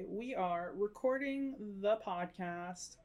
We are recording the podcast.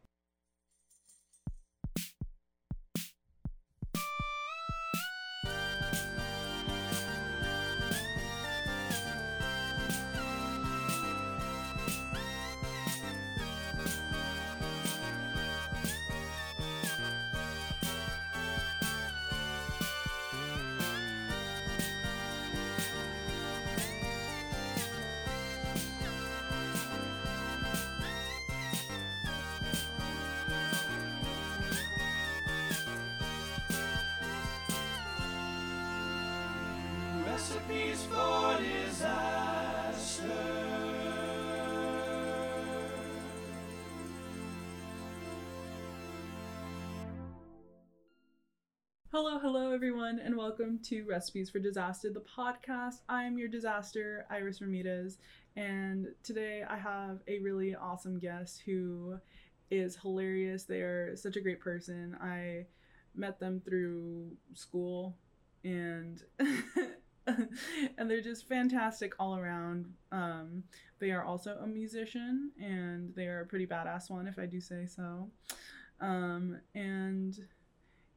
Hello, hello, everyone, and welcome to Recipes for Disaster, the podcast. I am your disaster, Iris Ramirez, and today I have a really awesome guest who is hilarious. They are such a great person. I met them through school, and and they're just fantastic all around. Um, they are also a musician, and they are a pretty badass one, if I do say so. Um, and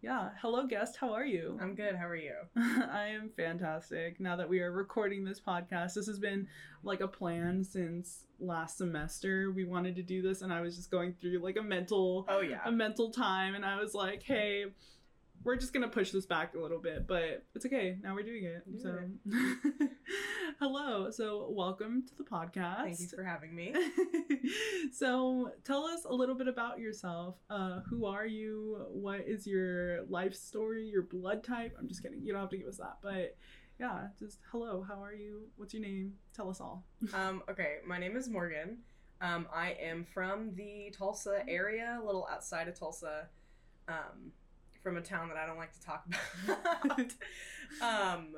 yeah, hello, guest. How are you? I'm good. How are you? I am fantastic. Now that we are recording this podcast, this has been like a plan since last semester. We wanted to do this, and I was just going through like a mental Oh yeah. a mental time, and I was like, hey. We're just gonna push this back a little bit, but it's okay. Now we're doing it. Do so, hello. So, welcome to the podcast. Thank you for having me. so tell us a little bit about yourself uh, who are you what is your life story your blood type i'm just kidding you don't have to give us that but yeah just hello how are you what's your name tell us all um, okay, my name is Morgan. Um, I am from the Tulsa area, a little outside of Tulsa, um, from a town that I don't like to talk about. um,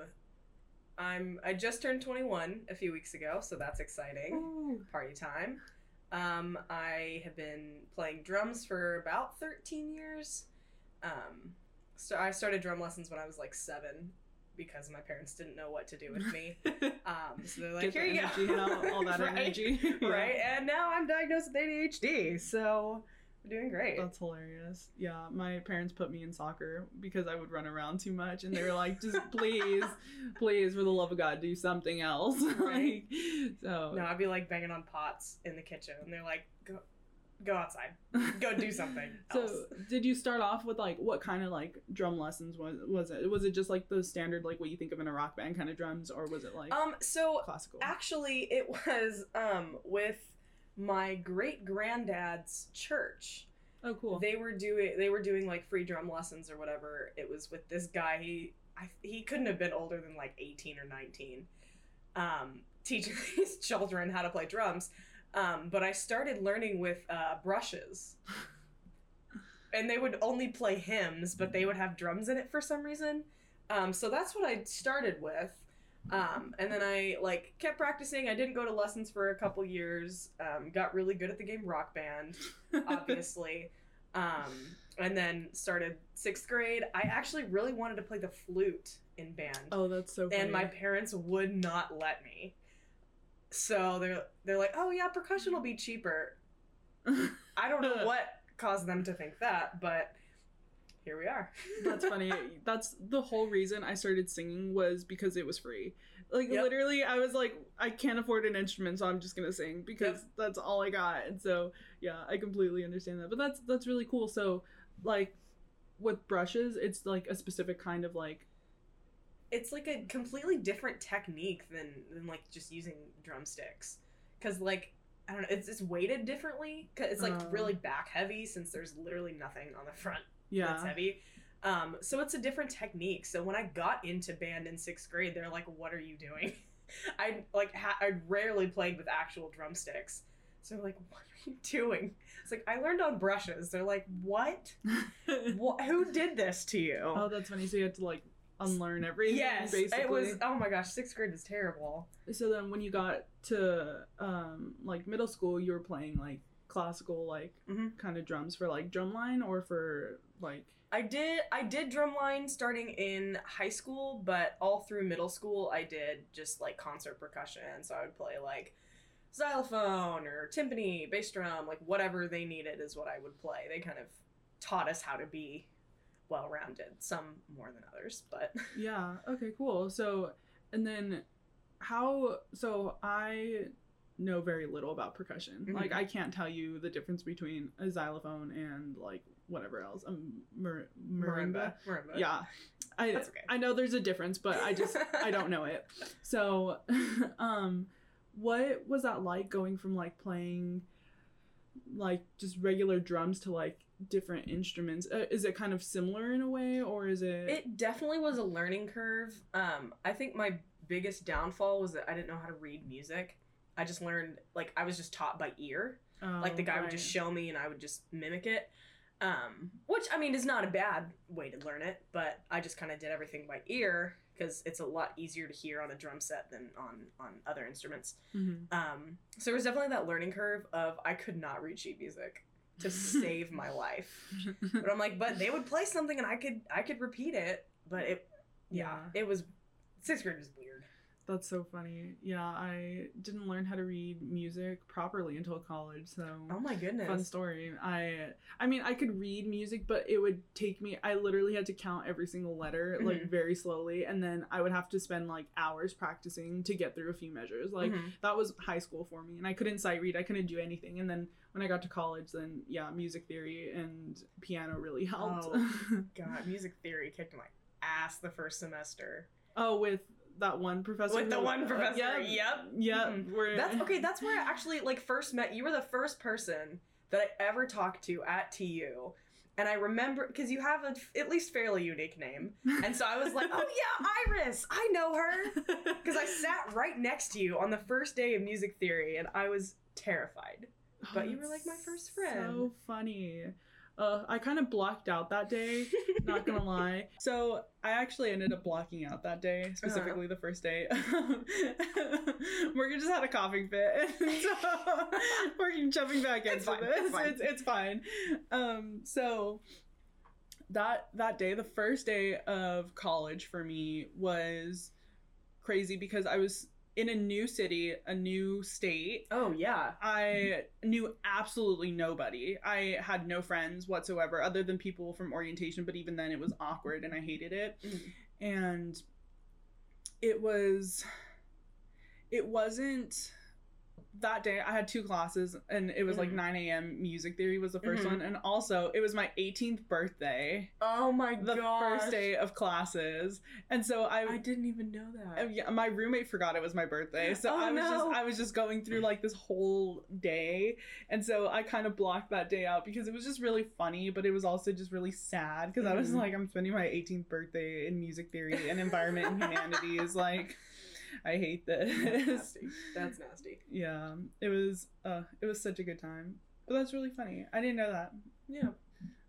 I'm I just turned 21 a few weeks ago, so that's exciting. Ooh. Party time. Um, I have been playing drums for about 13 years. Um, so I started drum lessons when I was like seven because my parents didn't know what to do with me. Um, so they're like, Get here you energy go. and all, all that Right? energy Right? And now I'm diagnosed with ADHD. So we're doing great. That's hilarious. Yeah, my parents put me in soccer because I would run around too much, and they were like, "Just please, please, for the love of God, do something else." Right. like, so no, I'd be like banging on pots in the kitchen. And they're like, go, go outside. Go do something else. So, did you start off with like what kind of like drum lessons was was it? Was it just like the standard like what you think of in a rock band kind of drums, or was it like um, so classical? actually, it was um with my great granddad's church. oh, cool. They were doing they were doing like free drum lessons or whatever. It was with this guy. He I, he couldn't have been older than like eighteen or nineteen. Um, teaching these children how to play drums. Um, but I started learning with uh, brushes. And they would only play hymns, but they would have drums in it for some reason. Um, so that's what I started with. Um, and then I like kept practicing. I didn't go to lessons for a couple years. Um, got really good at the game Rock Band obviously. um, and then started sixth grade. I actually really wanted to play the flute in band, oh, that's so. Funny. and my parents would not let me. So they're they're like, "Oh yeah, percussion will be cheaper." I don't know what caused them to think that, but here we are. That's funny. That's the whole reason I started singing was because it was free. Like Yep. literally, I was like, I can't afford an instrument, so I'm just gonna sing because Yep. that's all I got. And so, yeah, I completely understand that. But that's that's really cool. So, like, with brushes, it's like a specific kind of like. it's like a completely different technique than than like just using drumsticks because like i don't know it's, it's weighted differently. Cause it's like Oh. really back heavy since there's literally nothing on the front Yeah. that's heavy um so it's a different technique so when i got into band in sixth grade they're like what are you doing i like ha- i rarely played with actual drumsticks so they're like what are you doing it's like i learned on brushes they're like what Wh- who did this to you oh, that's funny. So you had to like unlearn everything. Yes, basically. it was. Oh my gosh, sixth grade is terrible. So then, when you got to um like middle school, you were playing like classical like Mhm. kind of drums for like drumline or for like I did. I did drumline starting in high school, but all through middle school, I did just like concert percussion. So I would play like xylophone or timpani, bass drum, like whatever they needed is what I would play. They kind of taught us how to be well rounded, some more than others, but Yeah. Okay. Cool. So, and then how? So I know very little about percussion. Mhm. Like I can't tell you the difference between a xylophone and like whatever else. Um, mar- marimba. marimba. Yeah. I That's okay. I know there's a difference, but I just I don't know it. So, um, what was that like going from like playing like just regular drums to like different instruments? Uh, is it kind of similar in a way, or is it? It definitely was a learning curve. Um, I think my biggest downfall was that I didn't know how to read music. I just learned like I was just taught by ear. like the Oh, guy would just show me and I would just mimic it. Um, which I mean is not a bad way to learn it, but I just kind of did everything by ear because it's a lot easier to hear on a drum set than on on other instruments. Mhm. Um, so there was definitely that learning curve of I could not read sheet music to save my life. But I'm like, but they would play something and I could I could repeat it, but it yeah, Yeah. it was sixth grade was weird. That's so funny. Yeah, I didn't learn how to read music properly until college, so Oh my goodness. fun story. I I mean, I could read music, but it would take me I literally had to count every single letter like Mhm. very slowly and then I would have to spend like hours practicing to get through a few measures. Like Mhm. that was high school for me and I couldn't sight read, I couldn't do anything. And then when I got to college, then yeah, music theory and piano really helped. Oh. God, music theory kicked my ass the first semester. oh, with that one professor With the who- one uh, professor, yep, yep. Yeah, Mhm. where That's okay. That's where I actually like first met. You were the first person that I ever talked to at TU, and I remember because you have a at least fairly unique name, and so I was like, "Oh yeah, Iris, I know her," because I sat right next to you on the first day of music theory, and I was terrified. But you were, like, my first friend. So funny. Uh, I kind of blocked out that day. Not gonna lie. So I actually ended up blocking out that Uh-huh. day, specifically the first day. Morgan just had a coughing fit, so we're jumping back It's into fine, this. it's fine. It's, it's fine. Um, so that that day, the first day of college for me was crazy because I was in a new city, a new state. Oh yeah. I knew absolutely nobody. I had no friends whatsoever other than people from orientation, but even then it was awkward and I hated it. Mm-hmm. And it was it wasn't that day I had two classes and it was like Mhm. 9 a.m. music theory was the 1st Mhm. one and also it was my 18th birthday Oh my god. the gosh. first day of classes and so I, I didn't even know that. uh, yeah, my roommate forgot it was my birthday, so Oh, I was no. just I was just going through like this whole day, and so I kind of blocked that day out because it was just really funny, but it was also just really sad because I was Mhm. like, I'm spending my 18th birthday in music theory and environment and humanities, like I hate That's nasty. That's nasty. yeah, it was uh, it was such a good time, but that's really funny. I didn't know that. Yeah.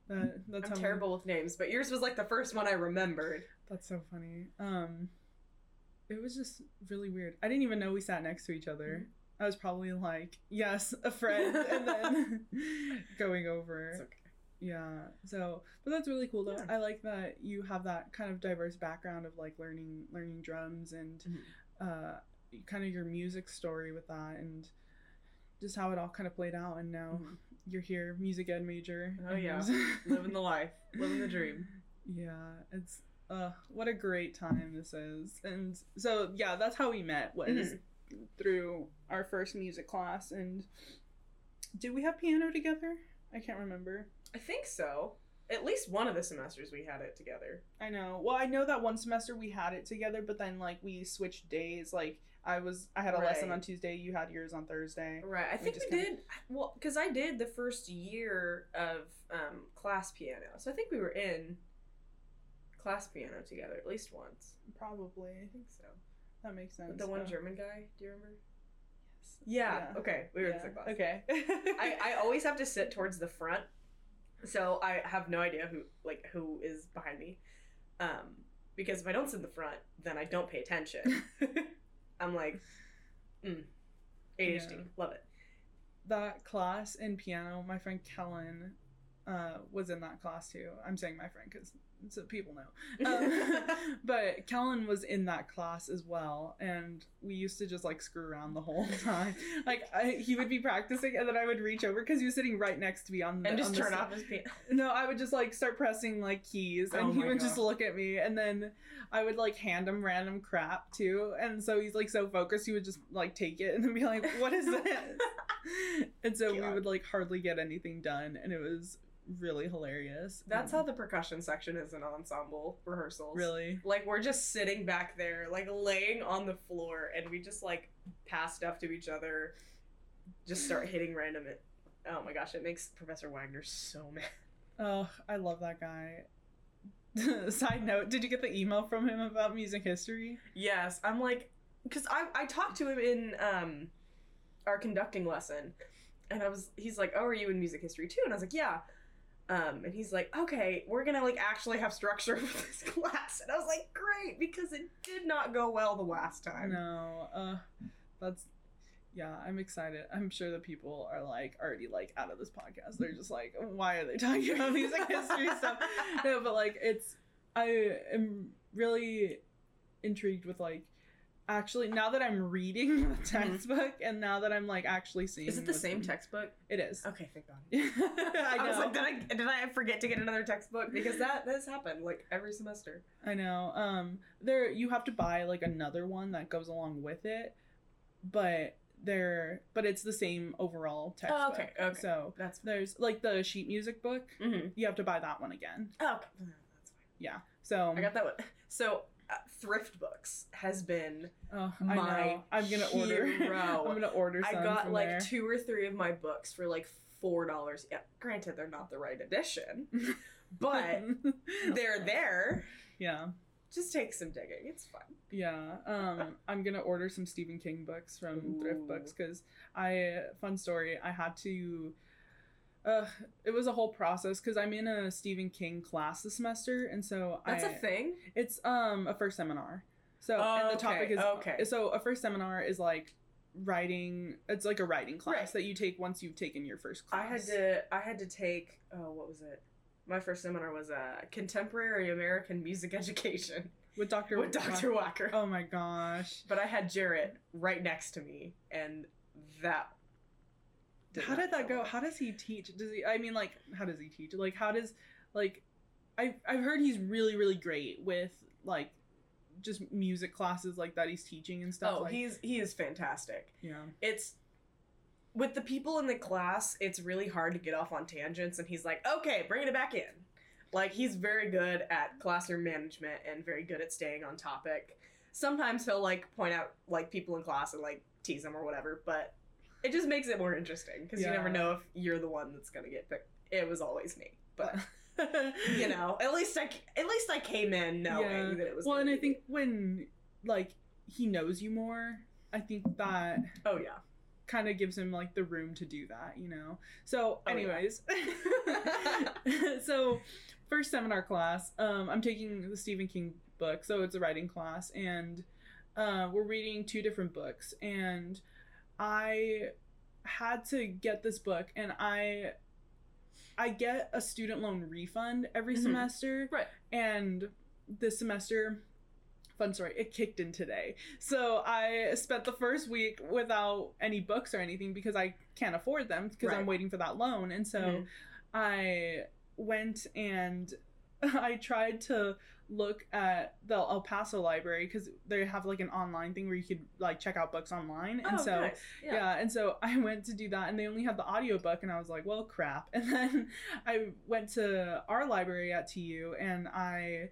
That that's I'm terrible with names, but yours was like the first one I remembered. That's so funny. Um, it was just really weird. I didn't even know we sat next to each other. I was probably like, yes, a friend, and then going over. It's okay. Yeah. So, but that's really cool though. Yeah. I like that you have that kind of diverse background of like learning learning drums and Mhm. Uh kind of your music story with that and just how it all kind of played out and now Mhm. you're here music ed major. Oh, yeah. Living the life, living the dream. yeah, it's uh what a great time this is. And so yeah, that's how we met was Mhm. through our first music class and did we have piano together? I can't remember. I think so. At least one of the semesters we had it together. I know. Well, I know that one semester we had it together, but then like we switched days. Like I was I had a lesson on Tuesday, you had yours on Thursday. Right. I We think we kinda- did. Well, because I did the first year of um, class piano, so I think we were in class piano together at least once. Probably. I think so. That makes sense. The one Uh, German guy. Do you remember? yes. Yeah. Yeah. Okay. We were in the class. Okay. I, I always have to sit towards the front, so I have no idea who like who is behind me. Um, because if I don't sit in the front, then I don't pay attention. I'm like, mm, ADHD, Yeah. love it. that class in piano, my friend Kellen, uh, was in that class too. I'm saying my friend because so people know. Um, but Kellen was in that class as well, and we used to just like screw around the whole time. Like I, he would be practicing, and then I would reach over because he was sitting right next to me on the and just on turn s- off his piano. No, I would just like start pressing like keys, and Oh he would just look at me, and then I would like hand him random crap too, and so he's like so focused, he would just like take it and then be like, "What is this?" and so we would like hardly get anything done, and it was really hilarious. That's how the percussion section is in ensemble rehearsals. really. Like we're just sitting back there, like laying on the floor, and we just like pass stuff to each other, just start hitting random. It. Oh my gosh, it makes Professor Wagner so mad. Oh, I love that guy. Side note: Did you get the email from him about music history? Yes, I'm like, because I I talked to him in um our conducting lesson, and I was he's like, oh, are you in music history too? And I was like, yeah. Um, and he's like, okay, we're gonna like actually have structure for this class, and I was like, great, because it did not go well the last time. No, uh, that's yeah. I'm excited. I'm sure that people are like already like out of this podcast. They're just like, why are they talking about music history stuff? No, but like it's. I am really intrigued with like. Actually, now that I'm reading the textbook and now that I'm like actually seeing, Is it the same textbook? It is. Okay, thank God. I, I, was like, did I did I forget to get another textbook? Because that has happened like every semester. I know. Um, there you have to buy like another one that goes along with it, but they're but it's the same overall textbook. Oh, okay, okay. So That's there's like the sheet music book. mm-hmm. You have to buy that one again. oh, okay. That's Yeah. So. I got that one. So thrift books has been. oh, I my know. I'm gonna order. I'm gonna order. I got like there. two or three of my books for like four dollars. Yeah, granted they're not the right edition, but they're there. yeah. Just take some digging. It's fun. Yeah, um, I'm gonna order some Stephen King books from thrift books because I fun story. I had to. Uh, it was a whole process because I'm in a Stephen King class this semester, and so That's I, a thing. It's um a first seminar. So Oh, and the topic okay, is okay. So a first seminar is like writing. It's like a writing class Right. that you take once you've taken your first class. I had to I had to take oh what was it? My first seminar was uh, contemporary American music education with Doctor with Dr. Wacker. Oh my gosh. But I had Jarrett right next to me, and that. How did that go? How does he teach? Does he? I mean, like, how does he teach? Like, how does, like, I I've heard he's really really great with like, just music classes like that he's teaching and stuff. Oh, like, he's he is fantastic. yeah. It's with the people in the class. It's really hard to get off on tangents, and he's like, "Okay, bringing it back in." Like he's very good at classroom management and very good at staying on topic. Sometimes he'll like point out like people in class and like tease them or whatever, but it just makes it more interesting because you never know if you're the one that's gonna get picked. It was always me, but you know, at least I at least I came in knowing Yeah. that it was. well, and I think when like he knows you more, I think that. Oh yeah. kind of gives him like the room to do that, you know. So, Oh, yeah. anyways, so first seminar class, um, I'm taking the Stephen King book, so it's a writing class, and uh, we're reading two different books, and I had to get this book, and I I get a student loan refund every Mhm. semester, Right. And this semester fun story it kicked in today so i spent the first week without any books or anything because i can't afford them because i'm waiting for that loan and so Mhm. i went and i tried to look at the el paso library because they have like an online thing where you could like check out books online and oh, so nice. yeah. yeah. and so I went to do that and they only had the audiobook and I was like, well crap. And then I went to our library at TU and I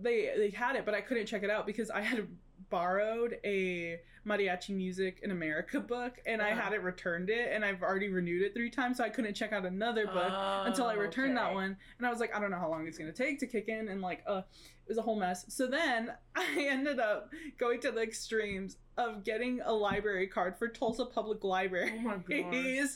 they they had it but I couldn't check it out because I had borrowed a mariachi music in America book and I Uh-huh. had it returned it and I've already renewed it 3 times so I couldn't check out another book until I Oh, returned that one. And I was like, I don't know how long it's gonna take to kick in, and like, uh, it was a whole mess. So then I ended up going to the extremes of getting a library card for Tulsa Public Library. Oh my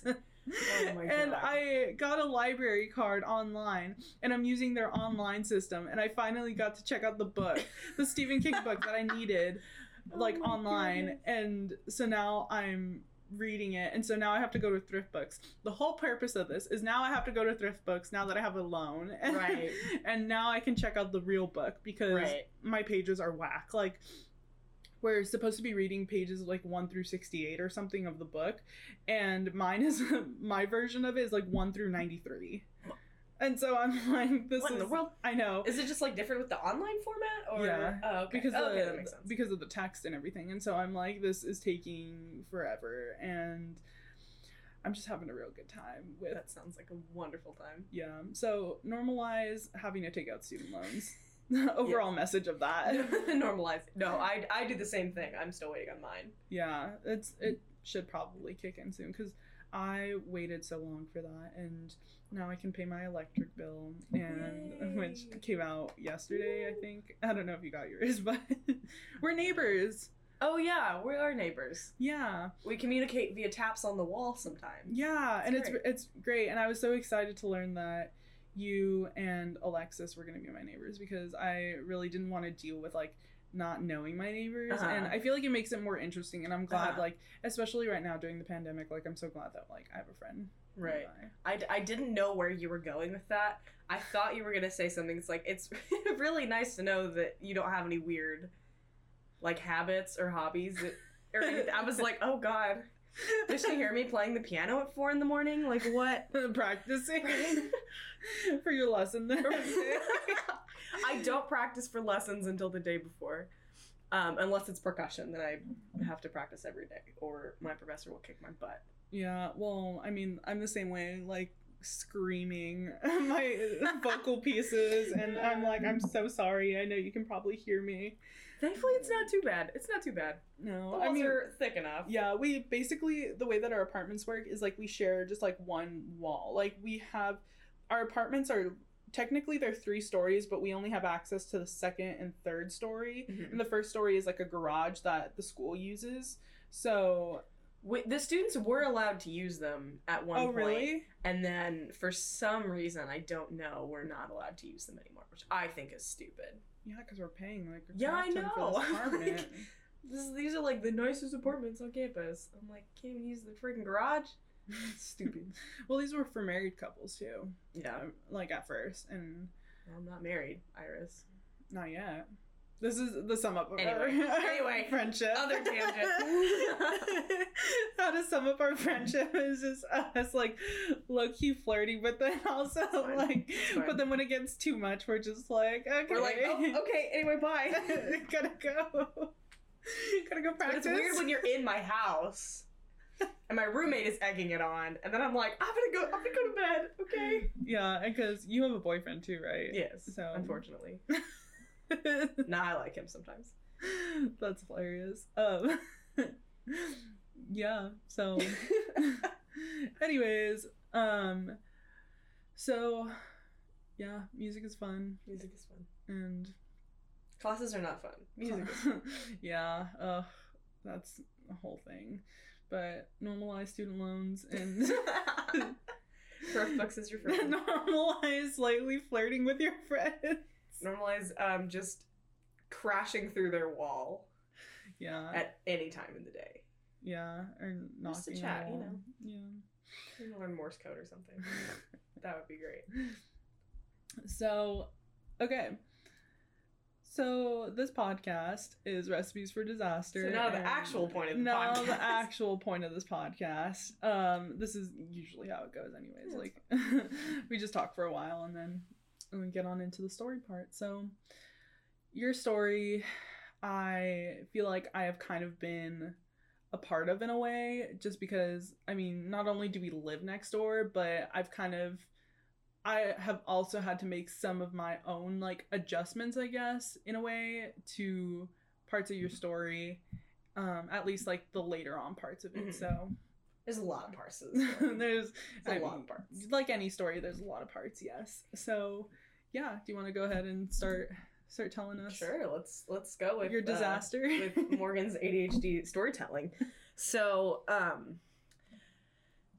god. Oh and God. I got a library card online, and I'm using their online system, and I finally got to check out the book, the Stephen King book that I needed, oh like Oh online, goodness. and so now I'm reading it and so now i have to go to thrift books the whole purpose of this is now i have to go to thrift books now that i have a loan and, Right. and now i can check out the real book because Right. my pages are whack like we're supposed to be reading pages like 1 through 68 or something of the book and mine is my version of it is like 1 through 93 and so i'm like this What in is the world? i know Is it just like different with the online format? Or Yeah, oh, okay. because oh, okay, the, that makes sense. because of the text and everything and so i'm like this is taking forever and i'm just having a real good time with that sounds like a wonderful time. yeah so normalize having to take out student loans overall message of that Normalize. No, I I do the same thing. I'm still waiting on mine. yeah it's it should probably kick in soon because i waited so long for that and now i can pay my electric bill and which came out yesterday i think i don't know if you got yours but we're neighbors Oh yeah, we are neighbors. yeah We communicate via taps on the wall sometimes. Yeah, and it's it's great, and I was so excited to learn that you and Alexis were going to be my neighbors because I really didn't want to deal with like not knowing my neighbors, Uh-huh. and I feel like it makes it more interesting. And I'm glad, Uh-huh. like especially right now during the pandemic, like I'm so glad that like I have a friend. Right. I, I, didn't know where you were going with that. I thought you were gonna say something. It's like it's really nice to know that you don't have any weird, like habits or hobbies. That, or. I was like, oh god, does she hear me playing the piano at four in the morning? Like what? Practicing for your lesson the next day. I don't practice for lessons until the day before. Um, unless it's percussion, then I have to practice every day, or my professor will kick my butt. Yeah, well, I mean, I'm the same way, like screaming my vocal pieces, and I'm like, I'm so sorry. I know you can probably hear me. Thankfully, it's not too bad. It's not too bad. The No, walls I mean, are thick enough. yeah, we basically the way that our apartments work is like we share just like one wall. Like we have our apartments are technically they're three stories, but we only have access to the second and third story. Mhm. And the first story is like a garage that the school uses. So, We, the students were allowed to use them at one oh point, really? and then for some reason I don't know, we're not allowed to use them anymore, which I think is stupid. Yeah, because we're paying like a Yeah, I know. this apartment. This these are like the nicest apartments on campus. I'm like, can't even use the freaking garage. Stupid. well, these were for married couples too. Yeah, like at first, and I'm not married, Iris. not yet. This is the sum up of Anyway, our anyway, friendship. other tangent. How to sum up our friendship is just us like low key flirty, but then also like, but then when it gets too much, we're just like, okay, We're like, oh, okay, anyway, bye. gotta go, gotta go practice. But it's weird when you're in my house and my roommate is egging it on, and then I'm like, I'm gonna go, I'm gonna go to bed, okay? yeah, because you have a boyfriend too, right? Yes. So- unfortunately, nah, I like him sometimes. That's hilarious. Um, yeah. So, anyways, um, so yeah, music is fun, Music is fun. and Classes are not fun. Music is fun. yeah, uh, that's the whole thing. But normalize student loans and Thrift books is your friend. normalize slightly flirting with your friends. Normalize um just crashing through their wall Yeah, at any time in the day. yeah, or knocking Just to chat, you know. Yeah. Maybe learn Morse code or something. That would be great. So, okay. So this podcast is recipes for disaster. So now the actual point of the now podcast. the actual point of this podcast. Um, this is usually how it goes, anyways. Yeah, like we just talk for a while and then we get on into the story part. So your story, I feel like I have kind of been a part of in a way, just because I mean, not only do we live next door, but I've kind of I have also had to make some of my own like adjustments, I guess, in a way to parts of your story. Um, at least like the later on parts of it. Mhm. So There's a lot of parts this story. there's There's I a lot mean, of parts. like any story, there's a lot of parts, yes. So yeah, do you want to go ahead and start start telling us Sure, let's let's go with your uh, disaster? with Morgan's ADHD storytelling. So, um,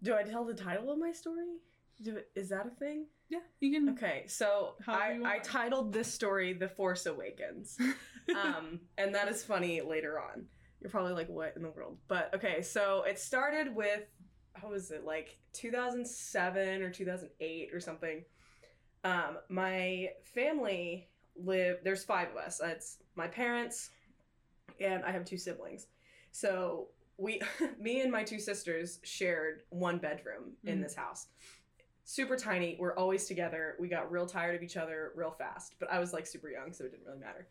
do I tell the title of my story? Do is that a thing? yeah, you can. Okay, so I, I titled this story "The Force Awakens," um, and that is funny later on You're probably like, what in the world? But okay, so it started with, how was it, like 2007 or 2008 or something. Um, my family live, there's five of us. It's my parents, and I have two siblings. So we, me and my two sisters shared one bedroom in Mhm. this house. Super tiny. We're always together. We got real tired of each other real fast. But I was like super young, so it didn't really matter.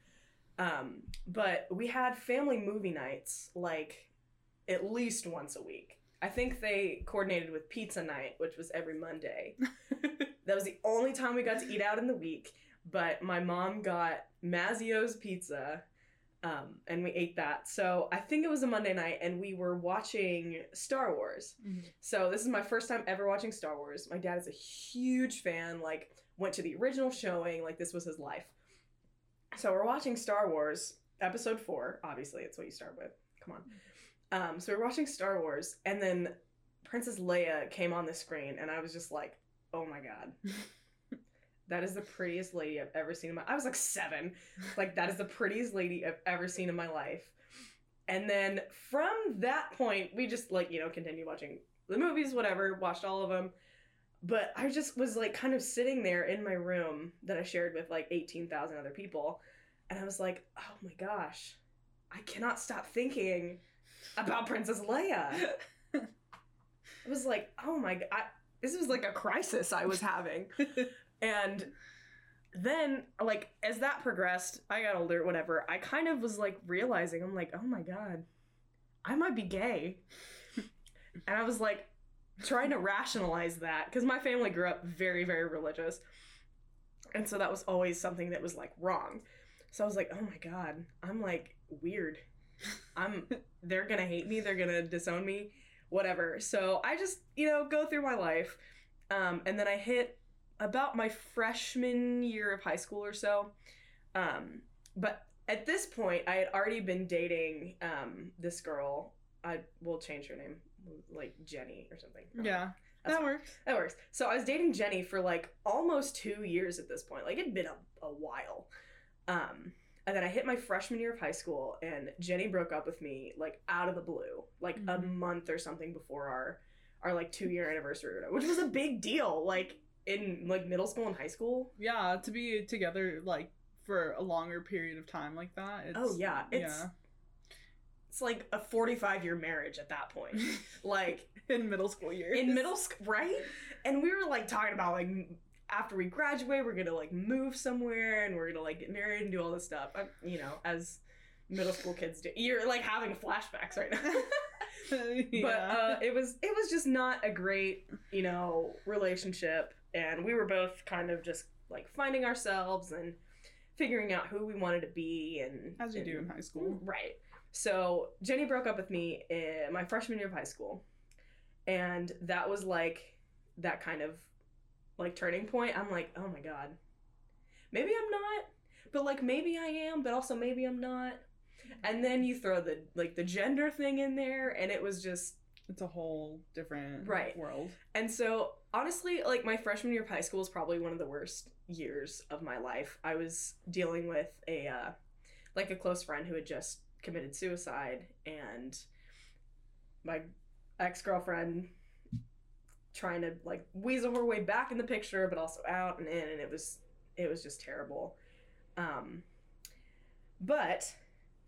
Um, but we had family movie nights like at least once a week. I think they coordinated with pizza night, which was every Monday. that was the only time we got to eat out in the week. But my mom got Mazzio's pizza, um, and we ate that. So I think it was a Monday night, and we were watching Star Wars. Mhm. So this is my first time ever watching Star Wars. My dad is a huge fan. Like went to the original showing. Like this was his life. So we're watching Star Wars episode four. Obviously, it's what you start with. Come on. Um, so we're watching Star Wars, and then Princess Leia came on the screen, and I was just like, "Oh my god." That is the prettiest lady I've ever seen in my I was like 7. Like that is the prettiest lady I've ever seen in my life. And then from that point, we just like, you know, continued watching the movies, whatever, watched all of them. But I just was like kind of sitting there in my room that I shared with like 18,000 other people. And I was like, oh my gosh, I cannot stop thinking about Princess Leia. I was like, oh my god, this was like a crisis I was having. and then, like, as that progressed, I got older, whatever, I kind of was like realizing, I'm like, oh my god, I might be gay. and I was like trying to rationalize that because my family grew up very, very religious. And so that was always something that was like wrong. So I was like, oh my god, I'm like weird. I'm they're gonna hate me, they're gonna disown me, whatever. So I just, you know, go through my life. Um, and then I hit about my freshman year of high school or so. Um, but at this point, I had already been dating um, this girl. I will change her name, like Jenny or something. yeah, that fine. works. That works. So I was dating Jenny for like almost two years at this point. Like it'd been a, a while. Um, and then I hit my freshman year of high school, and Jenny broke up with me like out of the blue, like a Mhm. month or something before our our like two year anniversary, which was a big deal. Like in like middle school and high school. Yeah, to be together like for a longer period of time like that. It's, Oh, yeah, it's- yeah. It's like a forty five year marriage at that point. like in middle school years. in middle school, right? And we were like talking about like after we graduate, we're gonna like move somewhere and we're gonna like get married and do all this stuff. I, you know, as middle school kids do. You're like having flashbacks right now. yeah. But uh, it was it was just not a great you know relationship, and we were both kind of just like finding ourselves and figuring out who we wanted to be and as you do in high school. Right. So Jenny broke up with me in my freshman year of high school. And that was like that kind of like turning point. I'm like, oh my God. Maybe I'm not. But like maybe I am, but also maybe I'm not. And then you throw the like the gender thing in there and it was just It's a whole different Right. world. and so, honestly, like my freshman year of high school is probably one of the worst years of my life. I was dealing with a uh, like a close friend who had just committed suicide, and my ex girlfriend trying to like weasel her way back in the picture, but also out and in, and it was it was just terrible. Um, but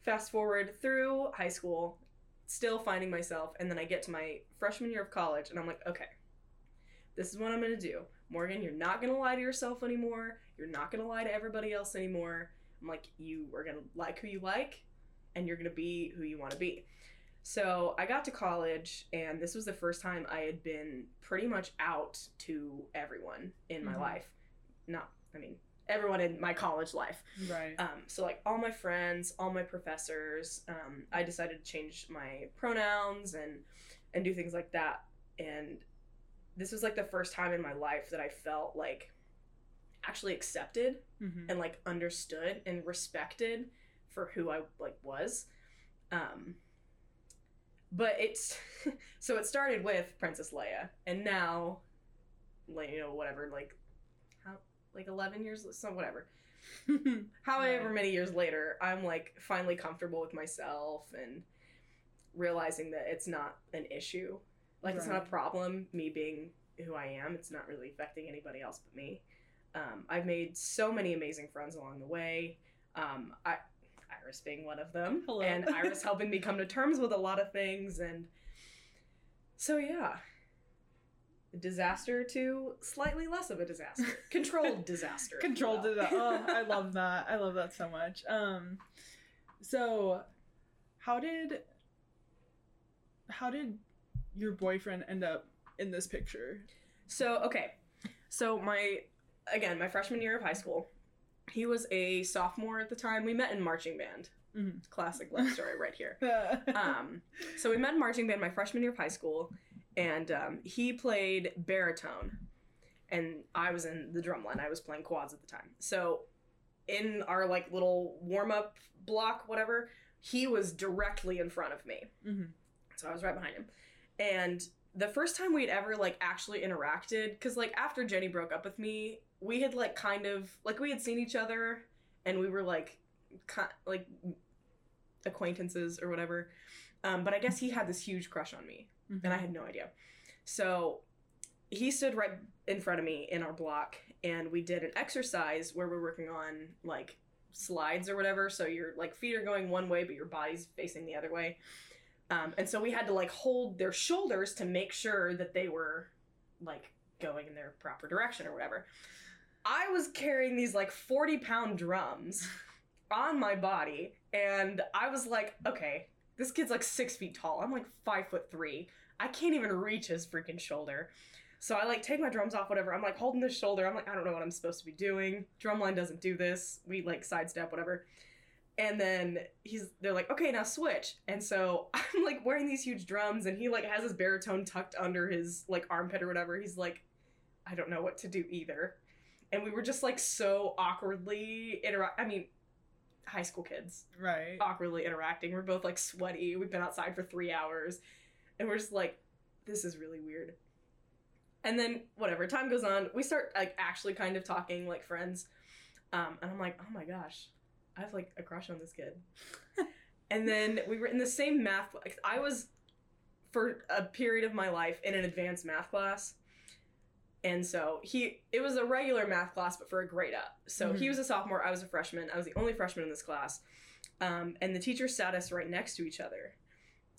fast forward through high school, still finding myself, and then I get to my freshman year of college, and I'm like, okay, this is what I'm gonna do. Morgan, you're not gonna lie to yourself anymore. You're not gonna lie to everybody else anymore. I'm like, you are gonna like who you like, and you're gonna be who you wanna be. So I got to college, and this was the first time I had been pretty much out to everyone in my Mhm. life. Not, I mean, everyone in my college life. Right. Um, so like all my friends, all my professors, um, I decided to change my pronouns and and do things like that. And this was like the first time in my life that I felt like actually accepted Mhm. and like understood and respected for who I like was. Um, but it's so it started with Princess Leia, and now, like you know whatever like how like eleven years so whatever however many years later i'm like finally comfortable with myself and realizing that it's not an issue. Like it's not a problem. Me being who I am, it's not really affecting anybody else but me. Um, I've made so many amazing friends along the way. Um, I, Iris being one of them, Hello. and Iris helping me come to terms with a lot of things, and so yeah, a disaster to slightly less of a disaster, controlled disaster, Controlled disaster. Oh, I love that. I love that so much. Um, so how did how did your boyfriend end up in this picture? So okay, so my again my freshman year of high school, he was a sophomore at the time. We met in marching band. Mhm. Classic love story right here. Um, so we met in marching band my freshman year of high school, and um, he played baritone, and I was in the drum line. I was playing quads at the time. So in our like little warm up block, whatever, he was directly in front of me. Mhm. So I was right behind him. And the first time we'd ever like actually interacted, because like after Jenny broke up with me, we had like kind of like we had seen each other and we were like ki- like acquaintances or whatever. Um, but I guess he had this huge crush on me and I had no idea. So he stood right in front of me in our block, and we did an exercise where we're working on like slides or whatever. So your like feet are going one way, but your body's facing the other way. Um, and so we had to like hold their shoulders to make sure that they were like going in their proper direction or whatever. I was carrying these like 40 pound drums on my body, and I was like, okay, this kid's like six feet tall. I'm like five foot three. I can't even reach his freaking shoulder. So I like take my drums off, whatever. I'm like holding his shoulder. I'm like, I don't know what I'm supposed to be doing. Drumline doesn't do this. We like sidestep, whatever. And then he's they're like, okay, now switch. And so I'm like wearing these huge drums, and he like has his baritone tucked under his like armpit or whatever. He's like, I don't know what to do either. And we were just like so awkwardly interact. I mean, high school kids right. awkwardly interacting. We're both like sweaty. We've been outside for three hours, and we're just like, this is really weird. And then whatever time goes on, we start like actually kind of talking like friends, um, and I'm like, oh my gosh, I have like a crush on this kid. and then we were in the same math. Like, I was for a period of my life in an advanced math class. And so he, it was a regular math class, but for a grade up. So he Mhm. was a sophomore, I was a freshman. I was the only freshman in this class. Um, and the teacher sat us right next to each other.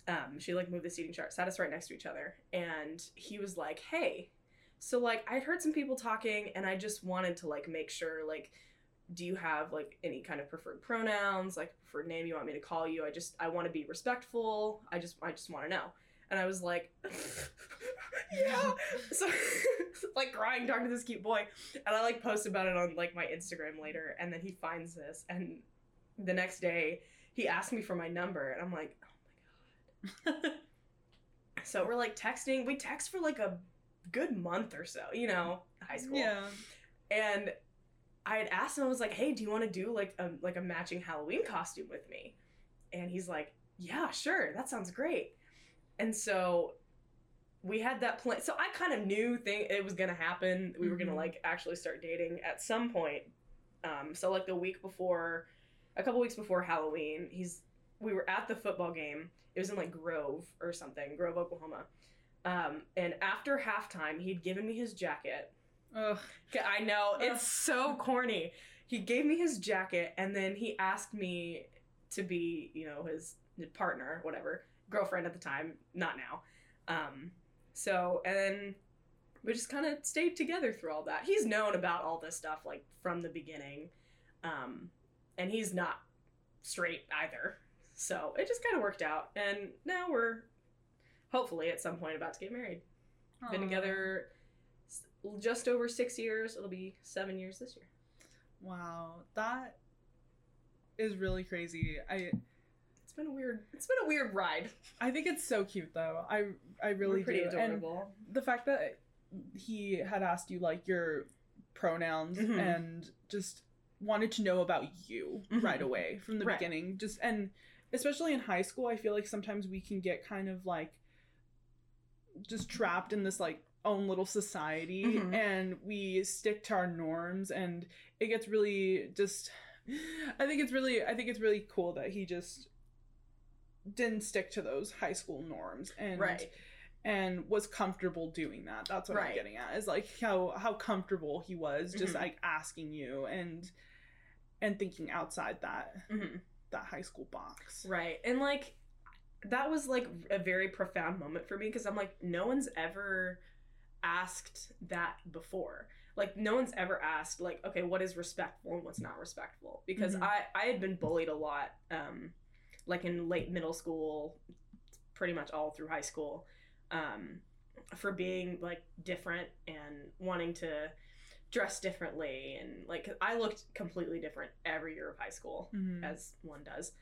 Um, she like moved the seating chart, sat us right next to each other. And he was like, hey, so like I'd heard some people talking and I just wanted to like make sure like, do you have like any kind of preferred pronouns, like preferred name you want me to call you? I just, I want to be respectful. I just, I just want to know. And I was like, yeah. So, like crying, talking to this cute boy, and I like post about it on like my Instagram later, and then he finds this, and the next day he asked me for my number, and I'm like, oh my god. so we're like texting. We text for like a good month or so, you know, high school. Yeah. And I had asked him, I was like, "Hey, do you want to do like a like a matching Halloween costume with me?" And he's like, "Yeah, sure. That sounds great." And so we had that plan. So I kind of knew thing it was gonna happen. We were gonna Mhm. like actually start dating at some point. Um, so like the week before, a couple weeks before Halloween, he's we were at the football game. It was in like Grove or something, Grove, Oklahoma. Um, and after halftime, he'd given me his jacket. Ugh. I know it's so corny. He gave me his jacket and then he asked me to be, you know, his partner, whatever, girlfriend at the time, not now. Um, so and then we just kind of stayed together through all that. He's known about all this stuff like from the beginning, um, and he's not straight either. So it just kind of worked out, and now we're hopefully at some point about to get married. Been together just over six years. It'll be seven years this year. Wow, that is really crazy. I been a weird. It's been a weird ride. I think it's so cute though. I I really We're pretty do. And adorable. the fact that he had asked you like your pronouns Mhm. and just wanted to know about you Mhm. right away from the Right. beginning just and especially in high school i feel like sometimes we can get kind of like just trapped in this like own little society Mhm. and we stick to our norms and it gets really just i think it's really i think it's really cool that he just didn't stick to those high school norms and Right. and was comfortable doing that. That's what I'm getting at. Is like how how comfortable he was just Mhm. like asking you and and thinking outside that Mhm. that high school box. Right. And like that was like a very profound moment for me because I'm like no one's ever asked that before. Like no one's ever asked like okay, what is respectful and what's not respectful? Because Mhm. I I had been bullied a lot um like in late middle school, pretty much all through high school. Um for being like different and wanting to dress differently and like I looked completely different every year of high school Mhm. as one does.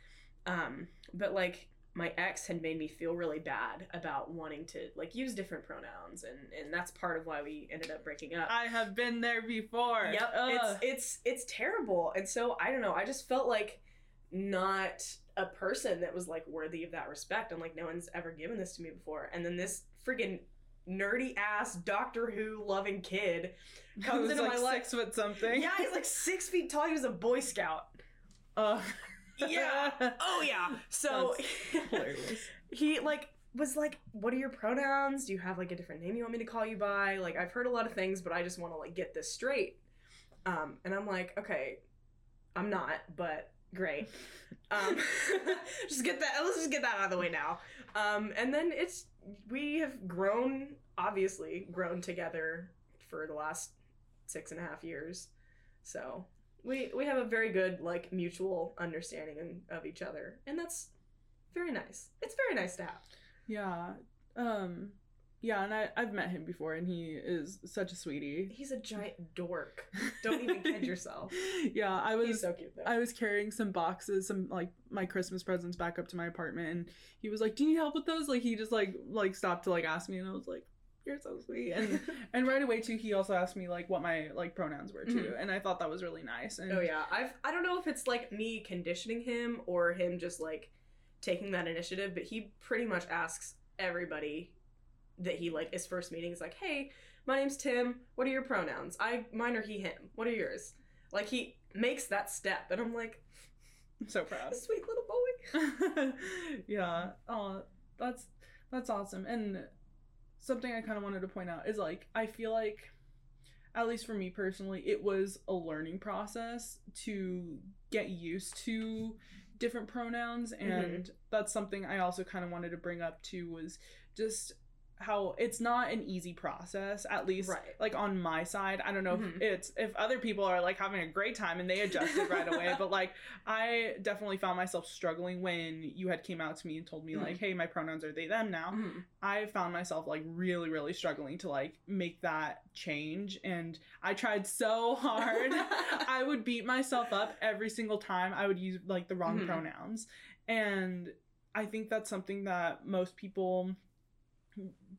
Um, but like my ex had made me feel really bad about wanting to like use different pronouns and and that's part of why we ended up breaking up. I have been there before. Yep, Ugh. it's it's it's terrible. And so I don't know, I just felt like not a person that was like worthy of that respect. I'm like no one's ever given this to me before. And then this freaking nerdy ass Doctor Who loving kid comes into like my life. six foot something. Yeah, he's like six feet tall. He was a Boy Scout. Ugh. Yeah. Oh yeah. So he like was like, "What are your pronouns? Do you have like a different name you want me to call you by? Like I've heard a lot of things, but I just want to like get this straight." Um, and I'm like, "Okay, I'm not, but great. Um, just get that. Let's just get that out of the way now." Um, and then it's we have grown, obviously grown together for the last six and a half years. So we we have a very good like mutual understanding of each other, and that's very nice. It's very nice to have. Yeah. Um yeah, and I, I've met him before and he is such a sweetie. He's a giant dork. Don't even kid yourself. Yeah, I was He's so cute though. I was carrying some boxes, some like my Christmas presents back up to my apartment and he was like, Do you need help with those? Like he just like like stopped to like ask me and I was like, You're so sweet and and right away too he also asked me like what my like pronouns were too Mhm. and I thought that was really nice and oh yeah, I've I don't know if it's like me conditioning him or him just like taking that initiative, but he pretty much asks everybody that he like his first meeting is like, "Hey, my name's Tim. What are your pronouns? I mine are he him. What are yours?" Like he makes that step, and I'm like, I'm so proud. "Sweet little boy." yeah. Oh, that's that's awesome. And something I kind of wanted to point out is like I feel like at least for me personally, it was a learning process to get used to different pronouns mm-hmm. and that's something I also kind of wanted to bring up too was just how it's not an easy process at least Right. like on my side i don't know Mhm. if it's if other people are like having a great time and they adjusted right away but like i definitely found myself struggling when you had came out to me and told me like Mhm. hey my pronouns are they them now Mhm. I found myself like really, really struggling to like make that change. And I tried so hard. I would beat myself up every single time I would use like the wrong Mhm. pronouns. And I think that's something that most people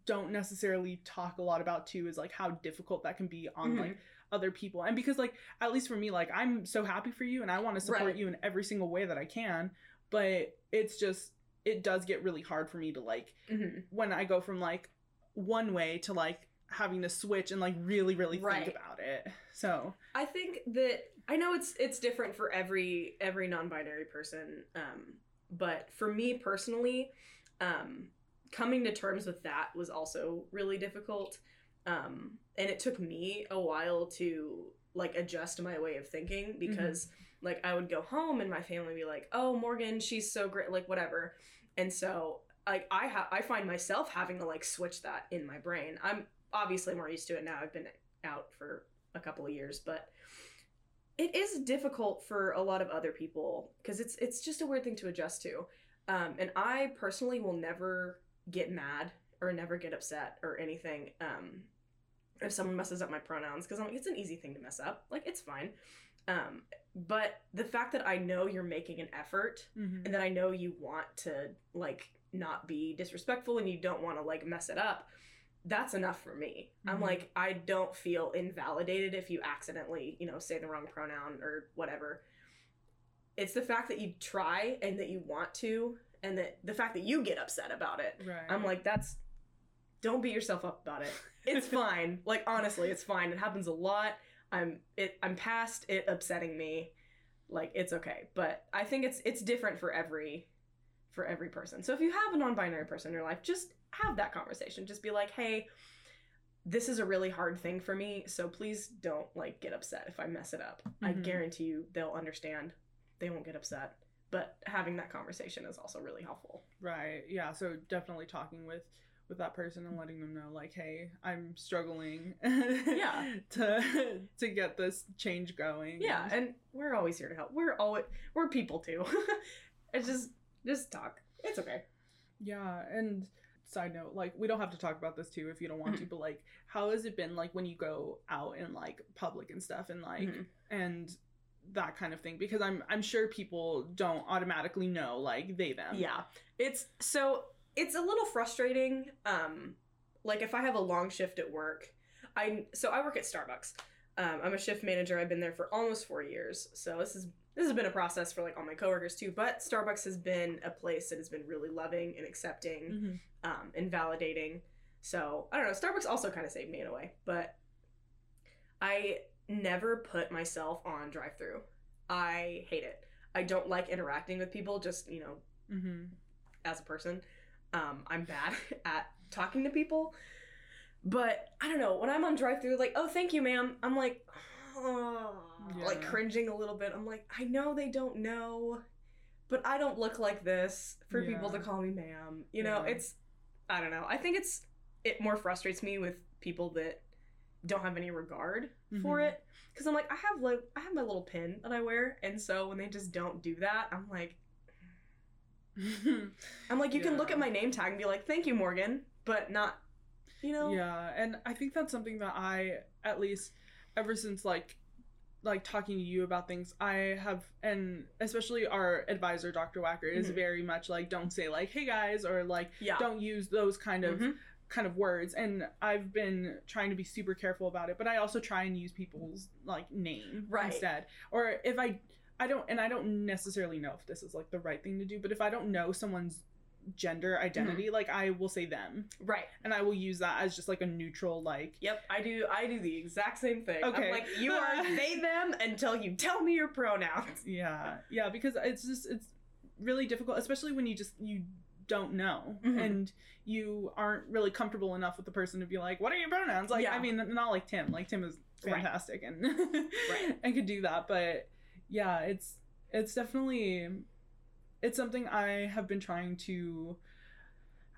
don't necessarily talk a lot about too is like how difficult that can be on Mhm. like other people and because like at least for me like i'm so happy for you and i want to support Right. you in every single way that i can but it's just it does get really hard for me to like Mhm. when I go from like one way to like having to switch and like really really Right. think about it. So I think that I know it's it's different for every every non-binary person, um, but for me personally, um, coming to terms with that was also really difficult, um, and it took me a while to like adjust my way of thinking because like I would go home and my family would be like, "Oh, Morgan, she's so great," like whatever, and so like I have I find myself having to like switch that in my brain. I'm obviously more used to it now. I've been out for a couple of years, but it is difficult for a lot of other people because it's it's just a weird thing to adjust to. Um, and I personally will never get mad or never get upset or anything um, if someone messes up my pronouns because I'm like it's an easy thing to mess up. Like it's fine. Um, but the fact that I know you're making an effort mhm. and that I know you want to like not be disrespectful and you don't want to like mess it up, that's enough for me. I'm Mhm. like I don't feel invalidated if you accidentally, you know, say the wrong pronoun or whatever. It's the fact that you try and that you want to and that the fact that you get upset about it. right. I'm like that's don't beat yourself up about it. It's fine. Like honestly, it's fine. It happens a lot. I'm it I'm past it upsetting me. Like it's okay. But I think it's it's different for every for every person. So if you have a non-binary person in your life, just have that conversation. Just be like, "Hey, this is a really hard thing for me, so please don't like get upset if I mess it up. I Mhm. guarantee you they'll understand. They won't get upset." But having that conversation is also really helpful. Right. Yeah. So definitely talking with with that person and letting them know like, hey, I'm struggling. Yeah. To to get this change going. Yeah, and we're always here to help. We're always we're people too. it's just just talk. It's okay. Yeah, and side note, like we don't have to talk about this too if you don't want to, but like how has it been like when you go out in like public and stuff and like Mhm. and that kind of thing because I'm I'm sure people don't automatically know like they them. Yeah. It's so it's a little frustrating. Um like if I have a long shift at work, I so I work at Starbucks. Um, I'm a shift manager. I've been there for almost four years. So this is this has been a process for like all my coworkers too. But Starbucks has been a place that has been really loving and accepting. Mhm. um, and validating. So I don't know. Starbucks also kind of saved me in a way, but I never put myself on drive-through. I hate it. I don't like interacting with people. Just you know, Mhm. as a person, um, I'm bad at talking to people. But I don't know. When I'm on drive-through, like, oh, thank you, ma'am. I'm like, oh, like cringing a little bit. I'm like, I know they don't know, but I don't look like this for people to call me ma'am. You know, Yeah. it's I don't know. I think it's it more frustrates me with people that don't have any regard for Mhm. it because I'm like I have like I have my little pin that I wear, and so when they just don't do that, I'm like I'm like you can look at my name tag and be like thank you Morgan, but not you know Yeah, and I think that's something that I at least ever since like like talking to you about things, I have and especially our advisor Dr. Wacker is Mhm. very much like don't say like hey guys or like yeah don't use those kind of Mhm. Kind of words and I've been trying to be super careful about it, but I also try and use people's like name Right. instead. Or if I I don't and I don't necessarily know if this is like the right thing to do, but if I don't know someone's gender mm-hmm. identity, like I will say them right. and I will use that as just like a neutral like Yep, I do. I do the exact same thing. Okay. I'm like, you are they them until you tell me your pronouns. yeah yeah because it's just it's really difficult especially when you just you don't know Mhm. and you aren't really comfortable enough with the person to be like what are your pronouns like Yeah. i mean not like tim like tim is Right. fantastic and Right. and could do that but yeah it's it's definitely it's something i have been trying to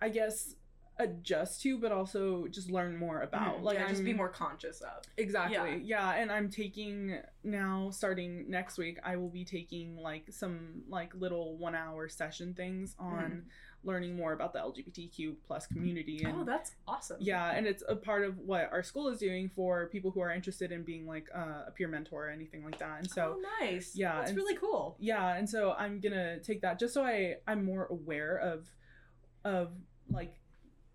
i guess adjust to but also just learn more about Mhm. like yeah, just be more conscious of. Exactly. Yeah. and I'm taking now starting next week I will be taking like some like little 1 hour session things on learning more about the LGBTQ plus community and oh, that's awesome. yeah, and it's a part of what our school is doing for people who are interested in being like uh, a peer mentor or anything like that. And so oh, nice. yeah, that's and- really cool. yeah and so i'm gonna take that just so i i'm more aware of of like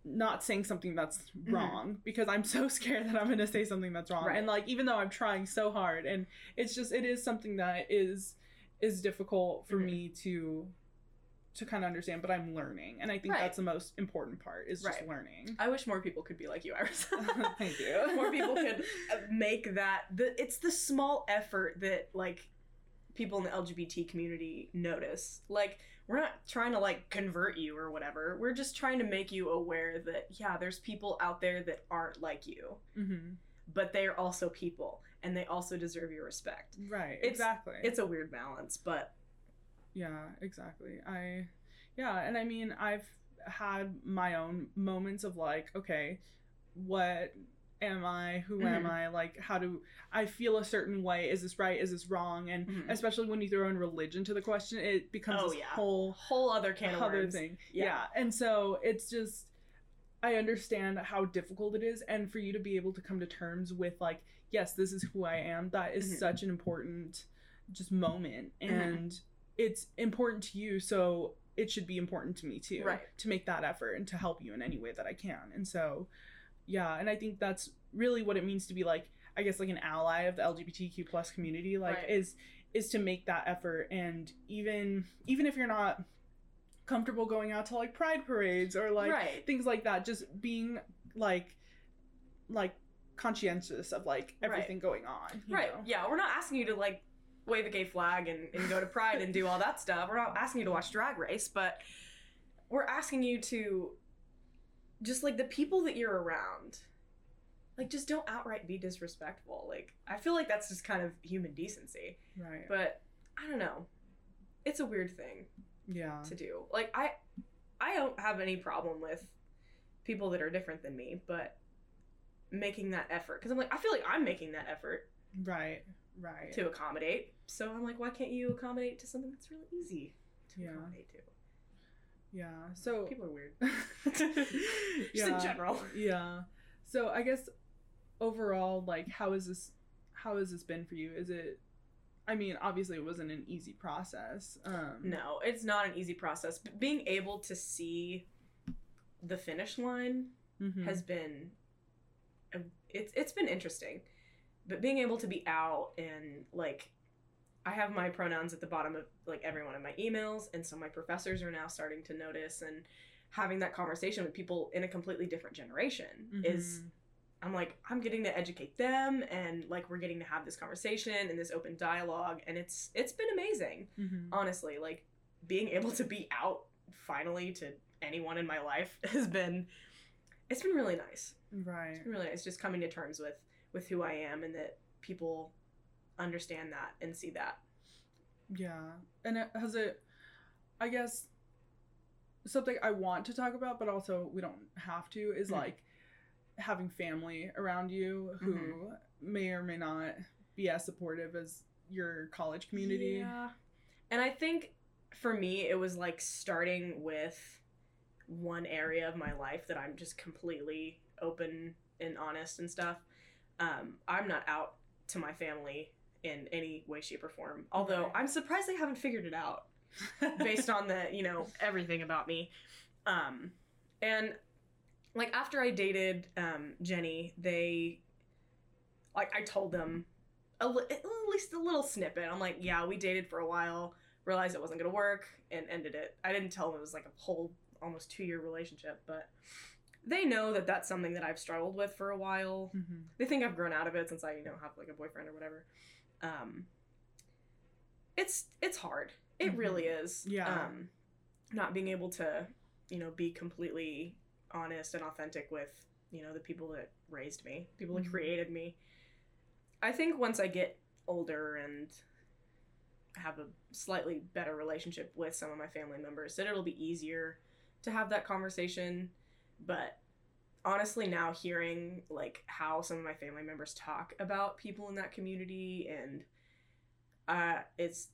not saying something that's Mhm. wrong because i'm so scared that i'm gonna say something that's wrong Right. and like even though i'm trying so hard and it's just it is something that is is difficult for Mhm. me to to kind of understand but i'm learning and i think Right. that's the most important part is just learning I wish more people could be like you, Iris. thank you more people could uh, make that. The it's the small effort that like people in the LGBT community notice. Like we're not trying to like convert you or whatever. We're just trying to make you aware that yeah, there's people out there that aren't like you, hmm but they're also people and they also deserve your respect. right It's- exactly It's a weird balance, but Yeah, exactly. I yeah, and I mean I've had my own moments of like, okay, what am I? Who am Mhm. I? Like how do I feel a certain way? Is this right? Is this wrong? And Mhm. especially when you throw in religion to the question, it becomes Oh, this yeah. whole whole other can of other worms. thing. Yeah. Yeah. And so it's just I understand how difficult it is and for you to be able to come to terms with like, yes, this is who I am, that is Mhm. such an important just moment Mhm. and it's important to you so it should be important to me too Right. to make that effort and to help you in any way that I can. And so yeah, and I think that's really what it means to be like I guess like an ally of the LGBTQ plus community like Right. is is to make that effort and even even if you're not comfortable going out to like pride parades or like right. things like that just being like like conscientious of like Right. everything going on Right. know? Yeah, we're not asking you to like wave a gay flag and, and go to Pride and do all that stuff. We're not asking you to watch Drag Race, but we're asking you to just like the people that you're around like just don't outright be disrespectful like i feel like that's just kind of human decency Right. but i don't know it's a weird thing yeah. to do like i i don't have any problem with people that are different than me but making that effort because i'm like i feel like i'm making that effort Right. Right. to accommodate so i'm like why can't you accommodate to something that's really easy to Yeah. accommodate to Yeah. So people are weird just just in general Yeah. So I guess overall, like, how is this? How has this been for you? Is it? I mean, obviously, it wasn't an easy process. Um, No, it's not an easy process. But being able to see the finish line mhm. has been it's it's been interesting. But being able to be out and like I have my pronouns at the bottom of like every one of my emails and so my professors are now starting to notice and having that conversation with people in a completely different generation is Mhm. I'm like I'm getting to educate them and like we're getting to have this conversation and this open dialogue and it's it's been amazing Mhm. honestly like being able to be out finally to anyone in my life has been it's been really nice Right. it's been really nice just coming to terms with with who i am and that people understand that and see that Yeah. And it, has it? I guess something I want to talk about, but also we don't have to, is Mhm. like having family around you who Mhm. may or may not be as supportive as your college community. yeah and i think for me it was like starting with one area of my life that i'm just completely open and honest and stuff um, i'm not out to my family in any way shape or form. Although i'm surprised they haven't figured it out based on the you know everything about me. Um and like after i dated um jenny they like i told them a li- at least a little snippet. I'm like yeah we dated for a while realized it wasn't gonna work and ended it. I didn't tell them it was like a whole almost two year relationship but they know that that's something that i've struggled with for a while Mhm. they think I've grown out of it since I, you know, have like a boyfriend or whatever. Um, it's it's hard. It Mhm. really is. Yeah. Um, not being able to, you know, be completely honest and authentic with, you know, the people that raised me, people that Mhm. created me. I think once I get older and have a slightly better relationship with some of my family members, that it'll be easier to have that conversation. But honestly now hearing like how some of my family members talk about people in that community and uh it's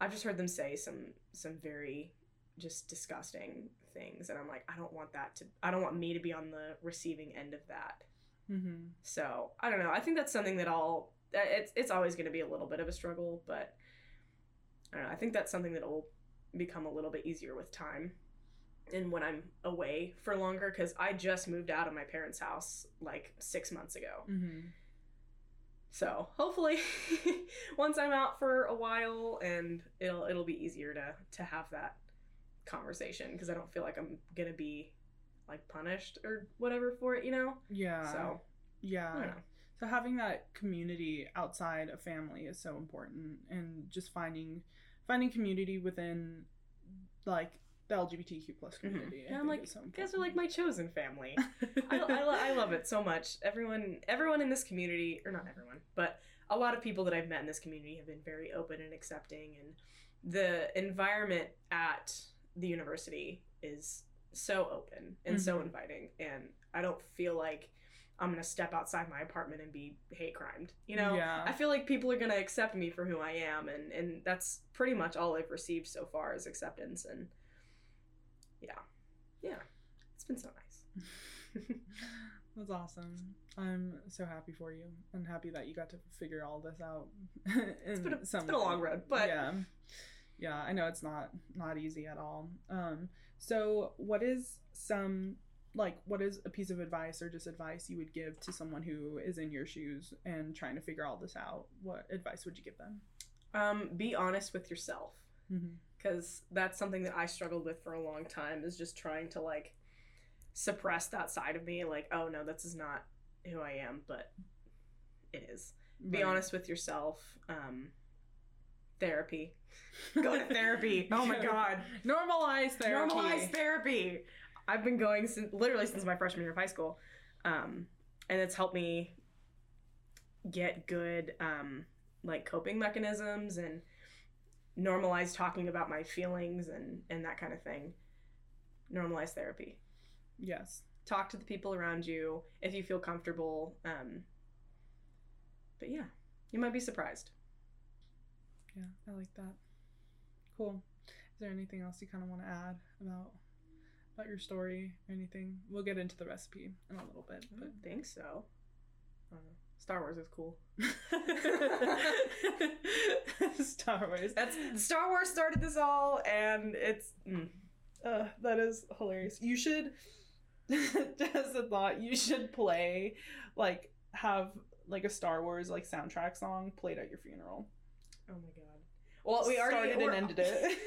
I've just heard them say some some very just disgusting things and I'm like I don't want that to I don't want me to be on the receiving end of that. Mhm. So, I don't know. I think that's something that I'll. It's it's always going to be a little bit of a struggle, but I don't know. I think that's something that will become a little bit easier with time and when I'm away for longer cuz I just moved out of my parents' house like 6 months ago. Mhm. So, hopefully once I'm out for a while and it'll it'll be easier to to have that conversation because I don't feel like I'm to be like punished or whatever for it, you know? Yeah. So, yeah. I don't know. So having that community outside of family is so important, and just finding finding community within like the LGBTQ plus community. I Mm-hmm. And I'm like, so You guys are like my chosen family. I. I, lo- I love it so much. Everyone, everyone in this community, or not everyone, but a lot of people that I've met in this community have been very open and accepting, and the environment at the university is so open and so Mhm. inviting, and I don't feel like I'm gonna step outside my apartment and be hate crimed. You know, Yeah. I feel like people are gonna accept me for who I am, and and that's pretty much all I've received so far is acceptance, and yeah, yeah, it's been so nice. That's awesome. I'm so happy for you and happy that you got to figure all this out. it's been a- it's been a long road, but- yeah, yeah, I know it's not not easy at all. Um, so what is some like what is a piece of advice or just advice you would give to someone who is in your shoes and trying to figure all this out? What advice would you give them? Um, be honest with yourself. Mm-hmm. Because that's something that I struggled with for a long time is just trying to like suppress that side of me like oh no this is not who I am but it is be honest with yourself um therapy. Go to therapy. Oh my god. Normalize therapy. Normalize therapy. I've been going since literally since my freshman year of high school, um, and it's helped me get good um, like coping mechanisms and normalize talking about my feelings and and that kind of thing. Normalize therapy. Yes. Talk to the people around you if you feel comfortable. Um, but yeah, you might be surprised. Yeah, I like that. Cool. Is there anything else you kind of want to add about about your story or anything? We'll get into the recipe in a little bit, I but don't think so. I don't know. Star Wars is cool. Star Wars. That's Star Wars started this all, and it's mm. Uh, that is hilarious. You should, just a thought, you should play, like, have like a Star Wars like soundtrack song played at your funeral. oh my god. Well, we already Started and ended it.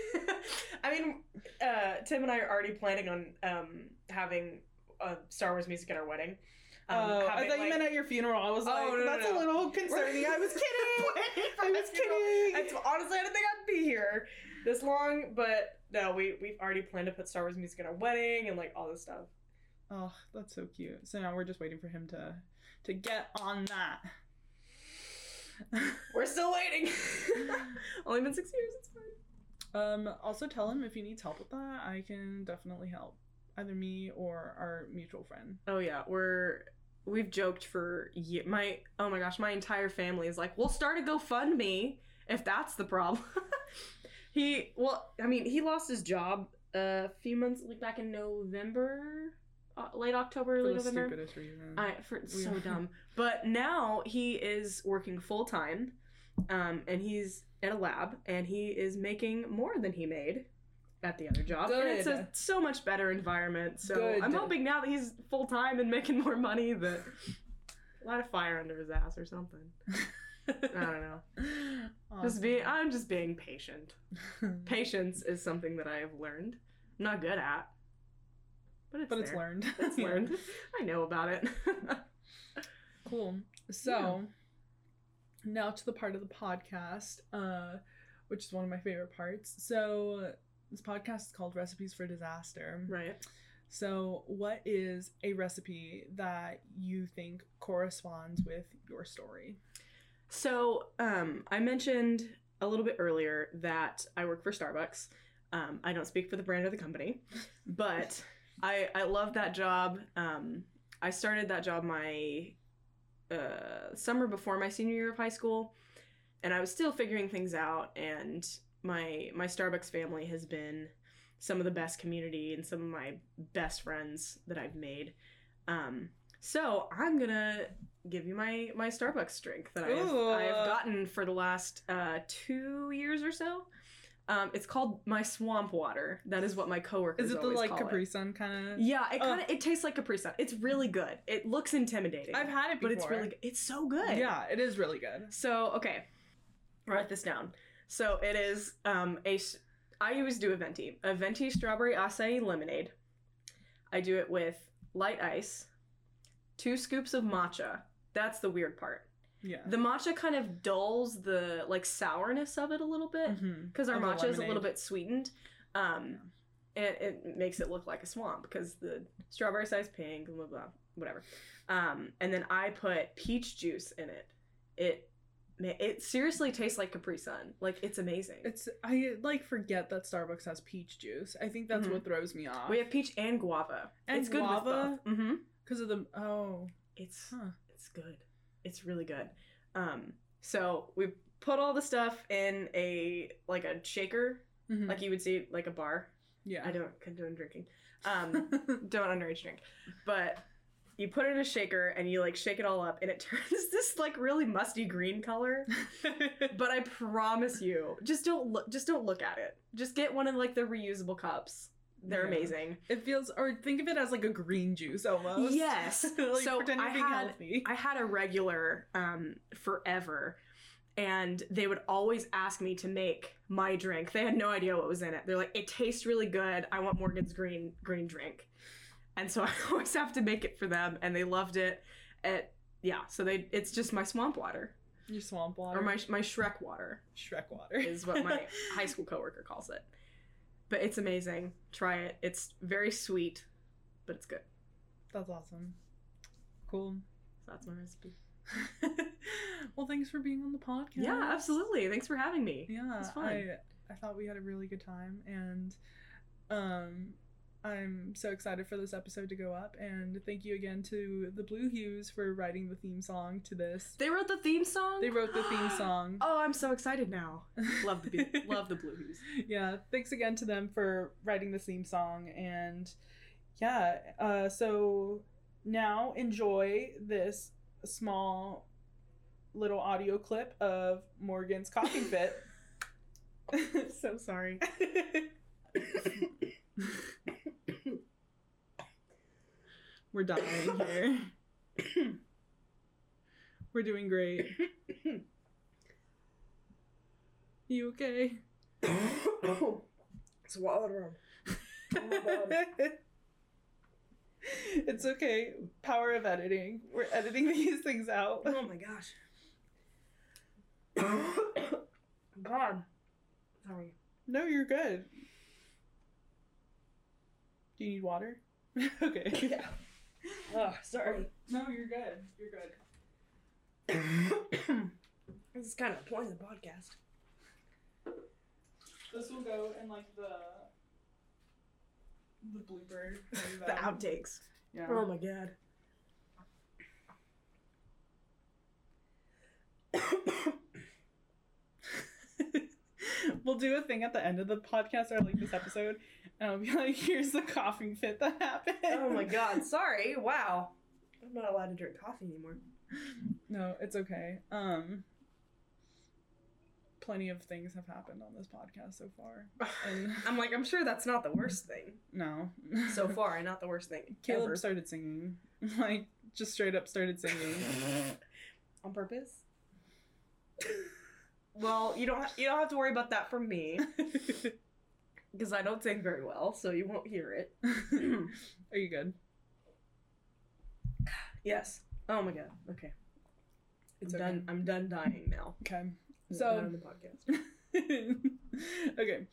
I mean, uh, Tim and I are already planning on um, having uh, Star Wars music at our wedding. Um, oh, I thought you meant at your funeral. I was Oh, like, no, no, that's no. a little concerning. I was kidding. I was kidding. Honestly, I didn't think I'd be here this long, but no, we we've already planned to put Star Wars music at our wedding and like all this stuff. Oh, that's so cute. So now we're just waiting for him to to get on that. We're still waiting. Only been six years. It's fine. um. Also, tell him if he needs help with that. I can definitely help. Either me or our mutual friend. Oh yeah, we're we've joked for ye- my oh my gosh, my entire family is like, we'll start a GoFundMe if that's the problem. he well, I mean, he lost his job a few months like back in November, uh, late October, For late the November. stupidest reason. I for We- so dumb. But now he is working full time, um, and he's at a lab, and he is making more than he made at the other job. And it's a so much better environment. So Good. I'm hoping now that he's full time and making more money that light a fire under his ass or something. I don't know. Just be I'm just being patient. Patience is something that I have learned. I'm not good at. But it's but it's learned. It's learned. I know about it. Cool. So now to the part of the podcast, uh, which is one of my favorite parts. So this podcast is called Recipes for Disaster. right. So what is a recipe that you think corresponds with your story? So, um, I mentioned a little bit earlier that I work for Starbucks. Um, I don't speak for the brand or the company, but I I love that job. Um, I started that job my uh, summer before my senior year of high school, and I was still figuring things out. And my my Starbucks family has been some of the best community and some of my best friends that I've made. Um, so I'm gonna give you my my Starbucks drink that I have, I have gotten for the last uh, two years or so. Um, it's called my swamp water. That is what my coworkers Is it the like Capri Sun kind of? Yeah, it kind of it tastes like Capri Sun. It's really good. It looks intimidating. I've had it but it's really good. It's so good. Yeah, it is really good. So okay, write this down. So it is um a. I always do a venti, a venti strawberry acai lemonade. I do it with light ice, two scoops of matcha. That's the weird part. Yeah. The matcha kind of dulls the like sourness of it a little bit because our Of the matcha is a little bit sweetened. Um, it, it makes it look like a swamp because the strawberry size pink, blah blah, blah whatever. Um, and then I put peach juice in it. It it seriously tastes like Capri Sun. Like it's amazing. It's I like forget that Starbucks has peach juice. I think that's Mhm. what throws me off. we have peach and guava. And it's good guava? with both. Mm-hmm. because of the oh It's huh. it's good. It's really good. Um, so we put all the stuff in a like a shaker, Mhm. like you would see like a bar. yeah. I don't condone drinking. Um, don't underage drink. But you put it in a shaker and you like shake it all up and it turns this like really musty green color. But I promise you, just don't look just don't look at it. Just get one of like the reusable cups. They're Yeah. amazing. It feels, or think of it as like a green juice almost. Yes. like So I had- healthy. I had a regular um forever and they would always ask me to make my drink. They had no idea what was in it. They're like, "It tastes really good. I want Morgan's green green drink." And so I always have to make it for them and they loved it. It yeah, so they it's just my swamp water. Your swamp water. or my my Shrek water Shrek water is what my high school coworker calls it. But it's amazing. Try it. It's very sweet, but it's good. That's awesome. Cool. So that's my recipe. well, thanks for being on the podcast. Yeah, absolutely. Thanks for having me. Yeah, It's fun. I I thought we had a really good time, and um, I'm so excited for this episode to go up. And thank you again to the Blue Hues for writing the theme song to this. They wrote the theme song. They wrote the theme song. Oh, I'm so excited now. Love the love the Blue Hues. yeah, thanks again to them for writing the theme song. And yeah, uh, so now enjoy this small little audio clip of Morgan's coughing fit. so sorry. We're dying here. We're doing great. You okay? Swallowed rum. it's okay. Power of editing. We're editing these things out. Oh my gosh. God. Sorry. No, you're good. Do you need water? okay. Yeah. Oh, sorry. No, you're good. You're good. this is kind of the point of the podcast. This will go in like the the blooper. The outtakes. Yeah. Oh my god. we'll do a thing at the end of the podcast or like this episode, and I'll be like, "Here's the coughing fit that happened." oh my god. Sorry. Wow. I'm not allowed to drink coffee anymore. No, it's okay. Um, plenty of things have happened on this podcast so far, and I'm like, I'm sure that's not the worst thing no, so far, not the worst thing. Caleb ever. started singing, like just straight up started singing. on purpose. well, you don't you don't have to worry about that from me because I don't sing very well, so you won't hear it. Are you good? yes. Oh my god. Okay. It's I'm okay. done. I'm done dying now. Okay. So- on the podcast. okay.